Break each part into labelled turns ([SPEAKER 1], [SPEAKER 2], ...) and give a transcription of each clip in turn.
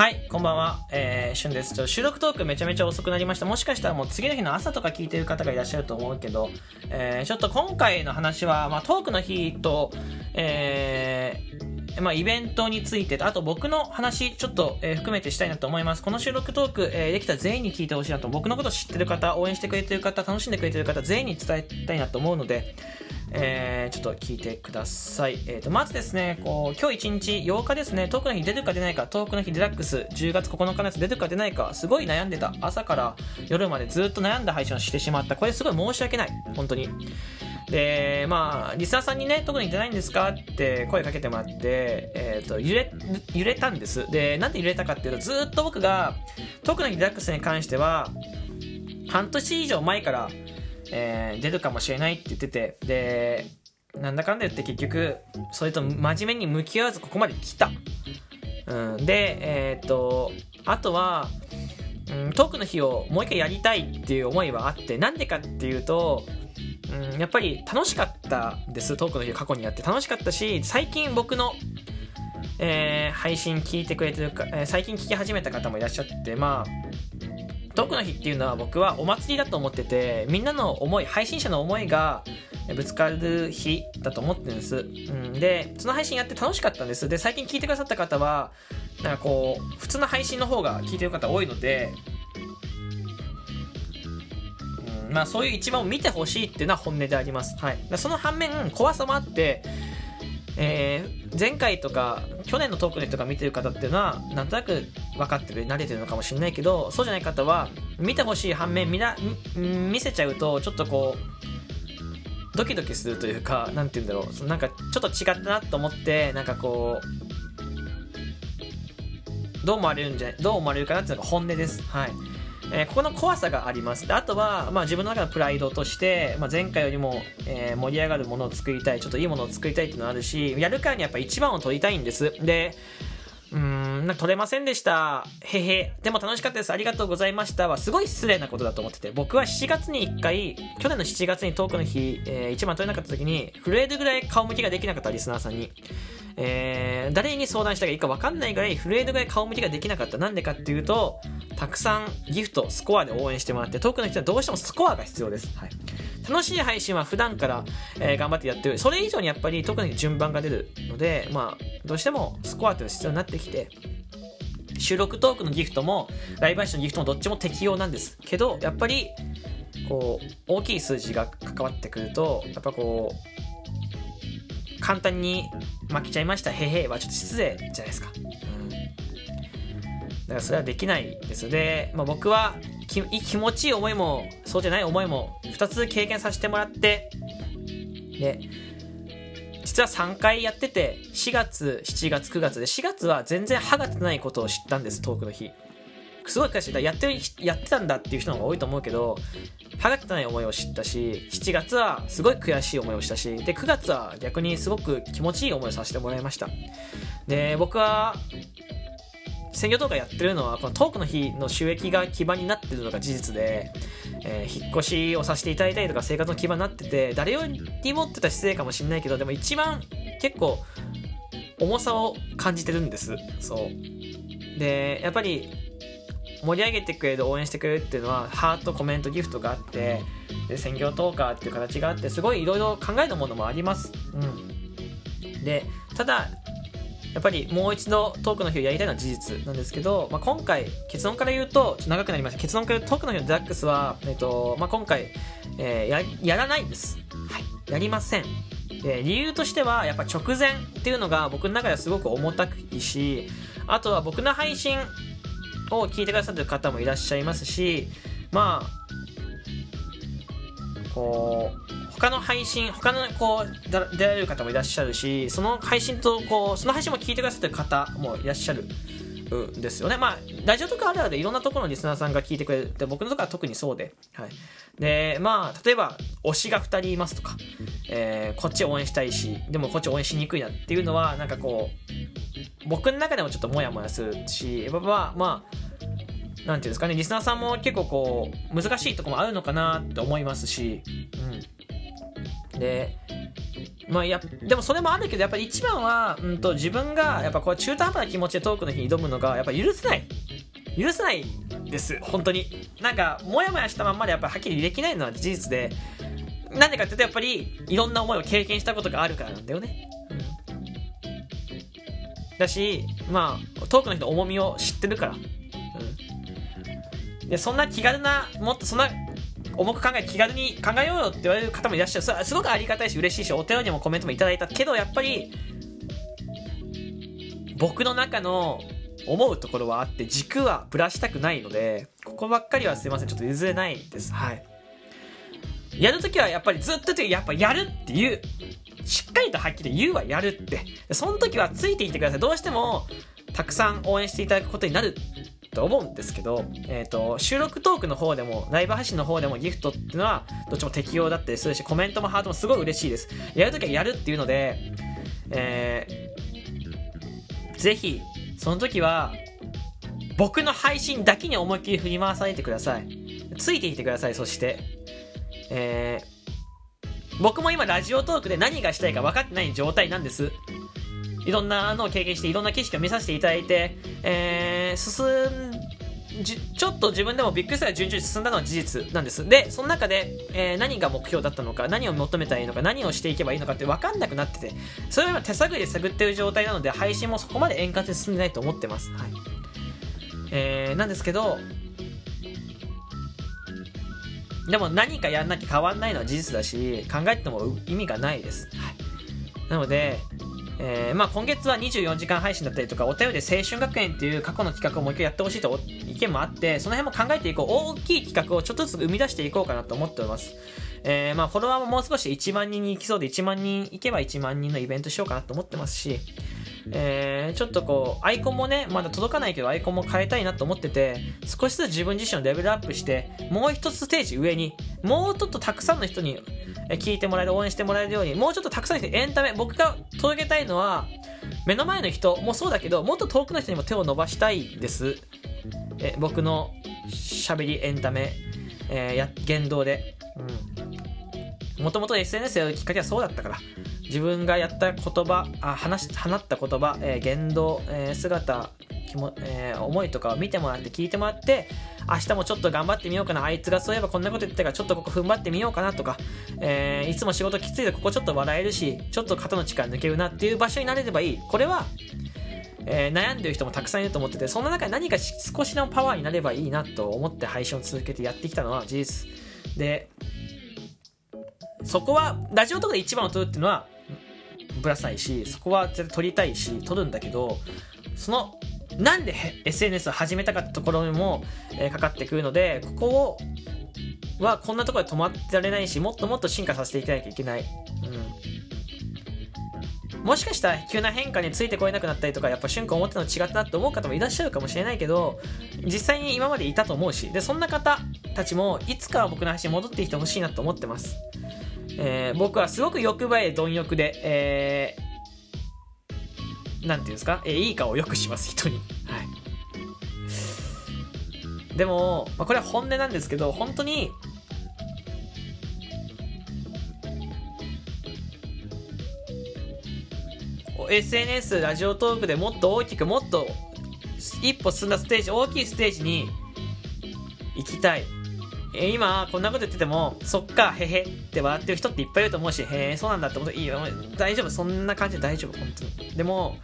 [SPEAKER 1] はい、こんばんは。えー、しゅんです。ちょ収録トークめちゃめちゃ遅くなりました。もしかしたらもう次の日の朝とか聞いてる方がいらっしゃると思うけど、えー、ちょっと今回の話は、まあ、トークの日と、えー、まあ、イベントについてと、あと僕の話、ちょっと、えー含めてしたいなと思います。この収録トーク、えーできた全員に聞いてほしいなと、僕のこと知ってる方、応援してくれてる方、楽しんでくれてる方、全員に伝えたいなと思うので、えーちょっと聞いてください。えー、とまずですね、こう今日1日8日ですね、トークの日出るか出ないか、トークの日デラックス10月9日のやつ出るか出ないか、すごい悩んでた。朝から夜までずっと悩んだ配信をしてしまった。これすごい申し訳ない。本当に。で、まあ、リスナーさんにね、特に出ないんですかって声かけてもらって、えっ、と、揺れ、揺れたんです。で、なんで揺れたかっていうと、ずっと僕が、トークの日デラックスに関しては、半年以上前から、えー出るかもしれないって言ってて、で、なんだかんだ言って結局、それと真面目に向き合わずここまで来た。うん、で、えーっと、あとは、うん、トークの日をもう一回やりたいっていう思いはあって、なんでかっていうと、うん、やっぱり楽しかったです、トークの日を過去にやって。楽しかったし、最近僕の、えー配信聞いてくれてるか、えー最近聞き始めた方もいらっしゃって、まあ、トークの日っていうのは僕はお祭りだと思ってて、みんなの思い、配信者の思いがぶつかる日だと思ってるんです。うん、で、その配信やって楽しかったんです。で、最近聞いてくださった方は、なんかこう、普通の配信の方が聞いてる方多いので、うん、まあそういう一番を見てほしいっていうのは本音であります。はい。その反面、怖さもあって、えー前回とか去年のトークネとか見てる方っていうのはなんとなく分かってる慣れてるのかもしれないけどそうじゃない方は見てほしい反面見な見せちゃうとちょっとこうドキドキするというかなんて言うんだろう。なんかちょっと違ったなと思ってなんかこうどう思われるんじゃどう思われるかなっていうのが本音です。はい。えーここの怖さがあります。であとは、まあ、自分の中のプライドとして、まあ、前回よりも、えー盛り上がるものを作りたいちょっといいものを作りたいっていうのがあるしやるからにやっぱ一番を取りたいんです。でうーん、なんか取れませんでした。へへ。でも楽しかったです。ありがとうございました。は、すごい失礼なことだと思ってて。僕は7月に1回、去年の7月にトークの日、えー一番取れなかった時に、震えるぐらい顔向きができなかったリスナーさんに。えー誰に相談したらいいか分かんないぐらい震えるぐらい顔向きができなかった。なんでかっていうと、たくさんギフト、スコアで応援してもらって、トークの人はどうしてもスコアが必要です。はい。楽しい配信は普段から、えー頑張ってやってる。それ以上にやっぱり特に順番が出るので、まあ、どうしてもスコアっていうのが必要になってきて、収録トークのギフトも、ライブ配信のギフトもどっちも適用なんです。けど、やっぱり、こう、大きい数字が関わってくると、やっぱこう、簡単に負けちゃいました、へへはちょっと失礼じゃないですか。だからそれはできないです。で、まあ、僕はき気持ちいい思いも、そうじゃない思いも、2つ経験させてもらって、で、実は3回やってて、4月、7月、9月で、4月は全然歯が立たないことを知ったんです、トークの日。すごい悔しい。やって、やってたんだっていう人が多いと思うけど、歯が立たない思いを知ったし、7月はすごい悔しい思いをしたし、で、9月は逆にすごく気持ちいい思いをさせてもらいました。で、僕は、専業動画やってるのは、このトークの日の収益が基盤になってるのが事実で、えー引っ越しをさせていただいたりとか生活の基盤になってて、誰よりもってたら失礼かもしれないけど、でも一番結構重さを感じてるんです。そう。で、やっぱり盛り上げてくれる、応援してくれるっていうのは、ハート、コメント、ギフトがあって、で、専業トーカーっていう形があって、すごいいろいろ考えるものもあります。うん。で、ただ、やっぱりもう一度トークの日をやりたいのは事実なんですけど、まあ、今回結論から言うとちょっと長くなりました。結論から言うとトークの日のデラックスは、えっとまあ、今回、えーややらないんです、はい、やりません。で理由としてはやっぱ直前っていうのが僕の中ではすごく重たくいしあとは僕の配信を聞いてくださってる方もいらっしゃいますしまあこう他の配信他のこう出られる方もいらっしゃるしその配信とこうその配信も聞いてくださってる方もいらっしゃるんですよね。まあラジオとかあるあるでいろんなところのリスナーさんが聞いてくれて僕のところは特にそうで、はい、でまあ例えば推しが2人いますとか、えーこっち応援したいしでもこっち応援しにくいなっていうのはなんかこう僕の中でもちょっとモヤモヤするしまあまあなんていうんですかねリスナーさんも結構こう難しいとこもあるのかなって思いますし、でまあ、やでもそれもあるけどやっぱり一番は、うん、と自分がやっぱこう中途半端な気持ちでトークの日に挑むのがやっぱ許せない。許せないです。本当に。なんかモヤモヤしたまんまでやっぱはっきりできないのは事実でなんでかっていうとやっぱりいろんな思いを経験したことがあるからなんだよね、うん、だしまあトークの人の重みを知ってるから、うん、でそんな気軽なもっとそんな重く考え気軽に考えようよって言われる方もいらっしゃる。それはすごくありがたいし嬉しいしお便りもコメントもいただいた。けどやっぱり僕の中の思うところはあって軸はぶらしたくないのでここばっかりはすいません。ちょっと譲れないです。はい。やるときはやっぱりずっとやっぱやるっていう。しっかりとはっきり言うはやるって。その時はついていってください。どうしてもたくさん応援していただくことになる。と思うんですけど、えっ、ー、と、収録トークの方でも、ライブ配信の方でもギフトっていうのは、どっちも適用だったりするし、コメントもハートもすごい嬉しいです。やるときはやるっていうので、えー、ぜひ、その時は、僕の配信だけに思いっきり振り回されてください。ついていてください、そして。えー、僕も今ラジオトークで何がしたいか分かってない状態なんです。いろんなのを経験していろんな景色を見させていただいて、えー、進んちょっと自分でもびっくりしたら順々に進んだのは事実なんです。で、その中で、えー、何が目標だったのか、何を求めたらいいのか、何をしていけばいいのかって分かんなくなってて、それは今手探りで探ってる状態なので、配信もそこまで円滑に進んでないと思ってます。はい。えー、なんですけど、でも何かやんなきゃ変わんないのは事実だし、考えても意味がないです。はい。なので、えー、まあ、今月は24時間配信だったりとか、お便りで青春学園っていう過去の企画をもう一回やってほしいと意見もあって、その辺も考えていこう。大きい企画をちょっとずつ生み出していこうかなと思っております。えー、まあ、フォロワーももう少し1万人に行きそうで、1万人行けば1万人のイベントしようかなと思ってますし、えー、ちょっとこう、アイコンもね、まだ届かないけど、アイコンも変えたいなと思ってて、少しずつ自分自身のレベルアップして、もう一つステージ上に、もうちょっとたくさんの人に聞いてもらえる、応援してもらえるように、もうちょっとたくさんの人エンタメ、僕が届けたいのは、目の前の人もそうだけど、もっと遠くの人にも手を伸ばしたいです。え僕の喋り、エンタメ、えー、や言動で。もともと SNS やるきっかけはそうだったから。自分がやった言葉、あ話放った言葉、えー、言動、えー、姿、気も、えー、思いとかを見てもらって聞いてもらって明日もちょっと頑張ってみようかな。あいつがそういえばこんなこと言ってたからちょっとここ踏ん張ってみようかなとか、えー、いつも仕事きついでここちょっと笑えるしちょっと肩の力抜けるなっていう場所になれればいい。これはえー、悩んでる人もたくさんいると思っててその中で何か少しのパワーになればいいなと思って配信を続けてやってきたのは事実。でそこはラジオとかで一番を取るっていうのはぶらさいしそこは絶対撮りたいし撮るんだけどそのなんで SNS を始めたかってところにも、えー、かかってくるのでここをはこんなところで止まってられないしもっともっと進化させていかなきゃいけない、うん、もしかしたら急な変化についてこれなくなったりとかやっぱ瞬間思ってたの違ったなって思う方もいらっしゃるかもしれないけど実際に今までいたと思うしでそんな方たちもいつかは僕の話に戻ってきてほしいなと思ってます。えー、僕はすごく欲張り貪欲で、えー、なんていうんですか、え、いい顔をよくします、人に。はい。でも、まあ、これは本音なんですけど、本当に、SNS、ラジオトークでもっと大きく、もっと一歩進んだステージ、大きいステージに行きたい。え、今、こんなこと言ってても、そっか、へへって笑ってる人っていっぱいいると思うし、へえ、そうなんだって思うと、いいよ、大丈夫、そんな感じで大丈夫、本当に。でも、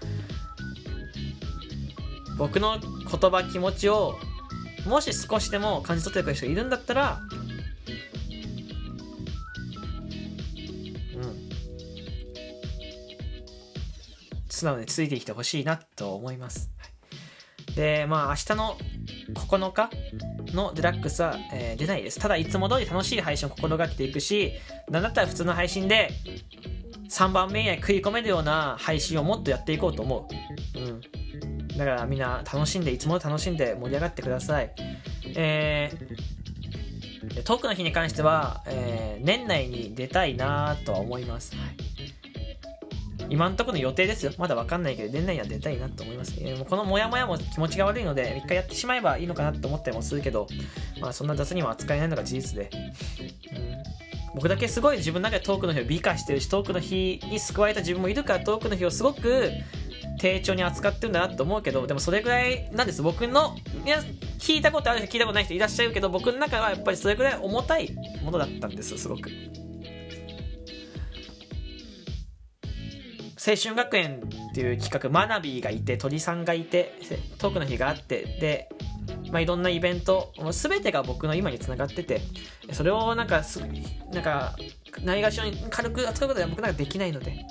[SPEAKER 1] 僕の言葉、気持ちを、もし少しでも感じ取ってくれる人がいるんだったら、うん。素直についてきてほしいなと思います。で、まあ、明日の9日のデラックスは、えー、出ないです。ただ、いつも通り楽しい配信を心がけていくし、なんだったら普通の配信で、3番目に食い込めるような配信をもっとやっていこうと思う。うん。だからみんな楽しんで、いつも楽しんで盛り上がってください。えー、トークの日に関しては、えー、年内に出たいなとは思います。はい今のとこの予定ですよ。まだわかんないけど、年内には出たいなと思います。えー、もうこのモヤモヤも気持ちが悪いので、一回やってしまえばいいのかなと思ったりもするけど、まあそんな雑にも扱えないのが事実で。うん僕だけすごい自分の中でトークの日を美化してるしトークの日に救われた自分もいるからトークの日をすごく丁重に扱ってるんだなと思うけどでもそれぐらいなんです僕のいや聞いたことある人聞いたことない人いらっしゃるけど僕の中はやっぱりそれぐらい重たいものだったんですすごく青春学園っていう企画マナビーがいて鳥さんがいてトークの日があってでまあ、いろんなイベント全てが僕の今につながっててそれをなんかすなんかないがしろに軽く扱うことは僕なんかできないので、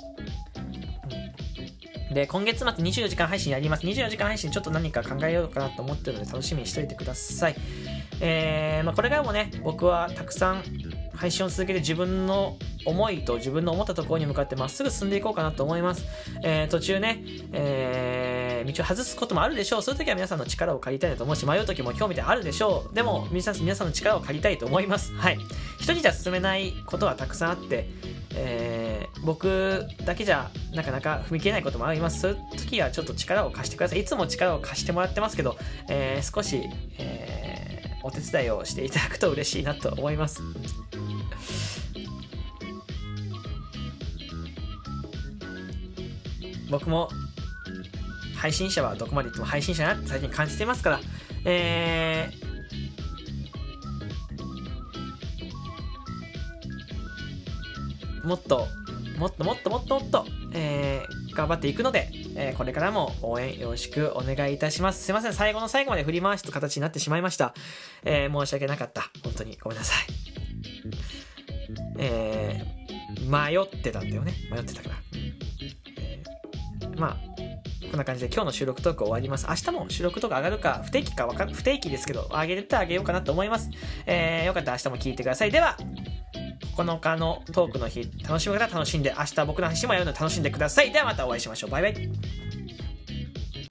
[SPEAKER 1] うん、で今月末24時間配信やります。24時間配信ちょっと何か考えようかなと思ってるので楽しみにしておいてください。えー、まあ、これからもね僕はたくさん配信を続けて自分の思いと自分の思ったところに向かってまっすぐ進んでいこうかなと思います。えー、途中ね、えー、道を外すこともあるでしょう。そういう時は皆さんの力を借りたいなと思うし、迷う時も興味であるでしょう。でも、皆さん皆さんの力を借りたいと思います。はい。一人じゃ進めないことはたくさんあって、えー、僕だけじゃなかなか踏み切れないこともあります。そういう時はちょっと力を貸してください。いつも力を貸してもらってますけど、えー、少し、えー、お手伝いをしていただくと嬉しいなと思います。僕も配信者はどこまで行っても配信者だなって最近感じてますから、えー、もっと、もっともっともっともっと、えー、頑張っていくので、えー、これからも応援よろしくお願いいたします。すいません、最後の最後まで振り回しと形になってしまいました。えー、申し訳なかった。本当にごめんなさい。えー、迷ってたんだよね。迷ってたから。まあ、こんな感じで今日の収録トーク終わります。明日も収録トーク上がるか、不定期かわか不定期ですけど、上げてあげようかなと思います。えー、よかったら明日も聞いてください。では、9日のトークの日、楽しむ方は楽しんで、明日僕の話もやるの楽しんでください。ではまたお会いしましょう。バイバイ。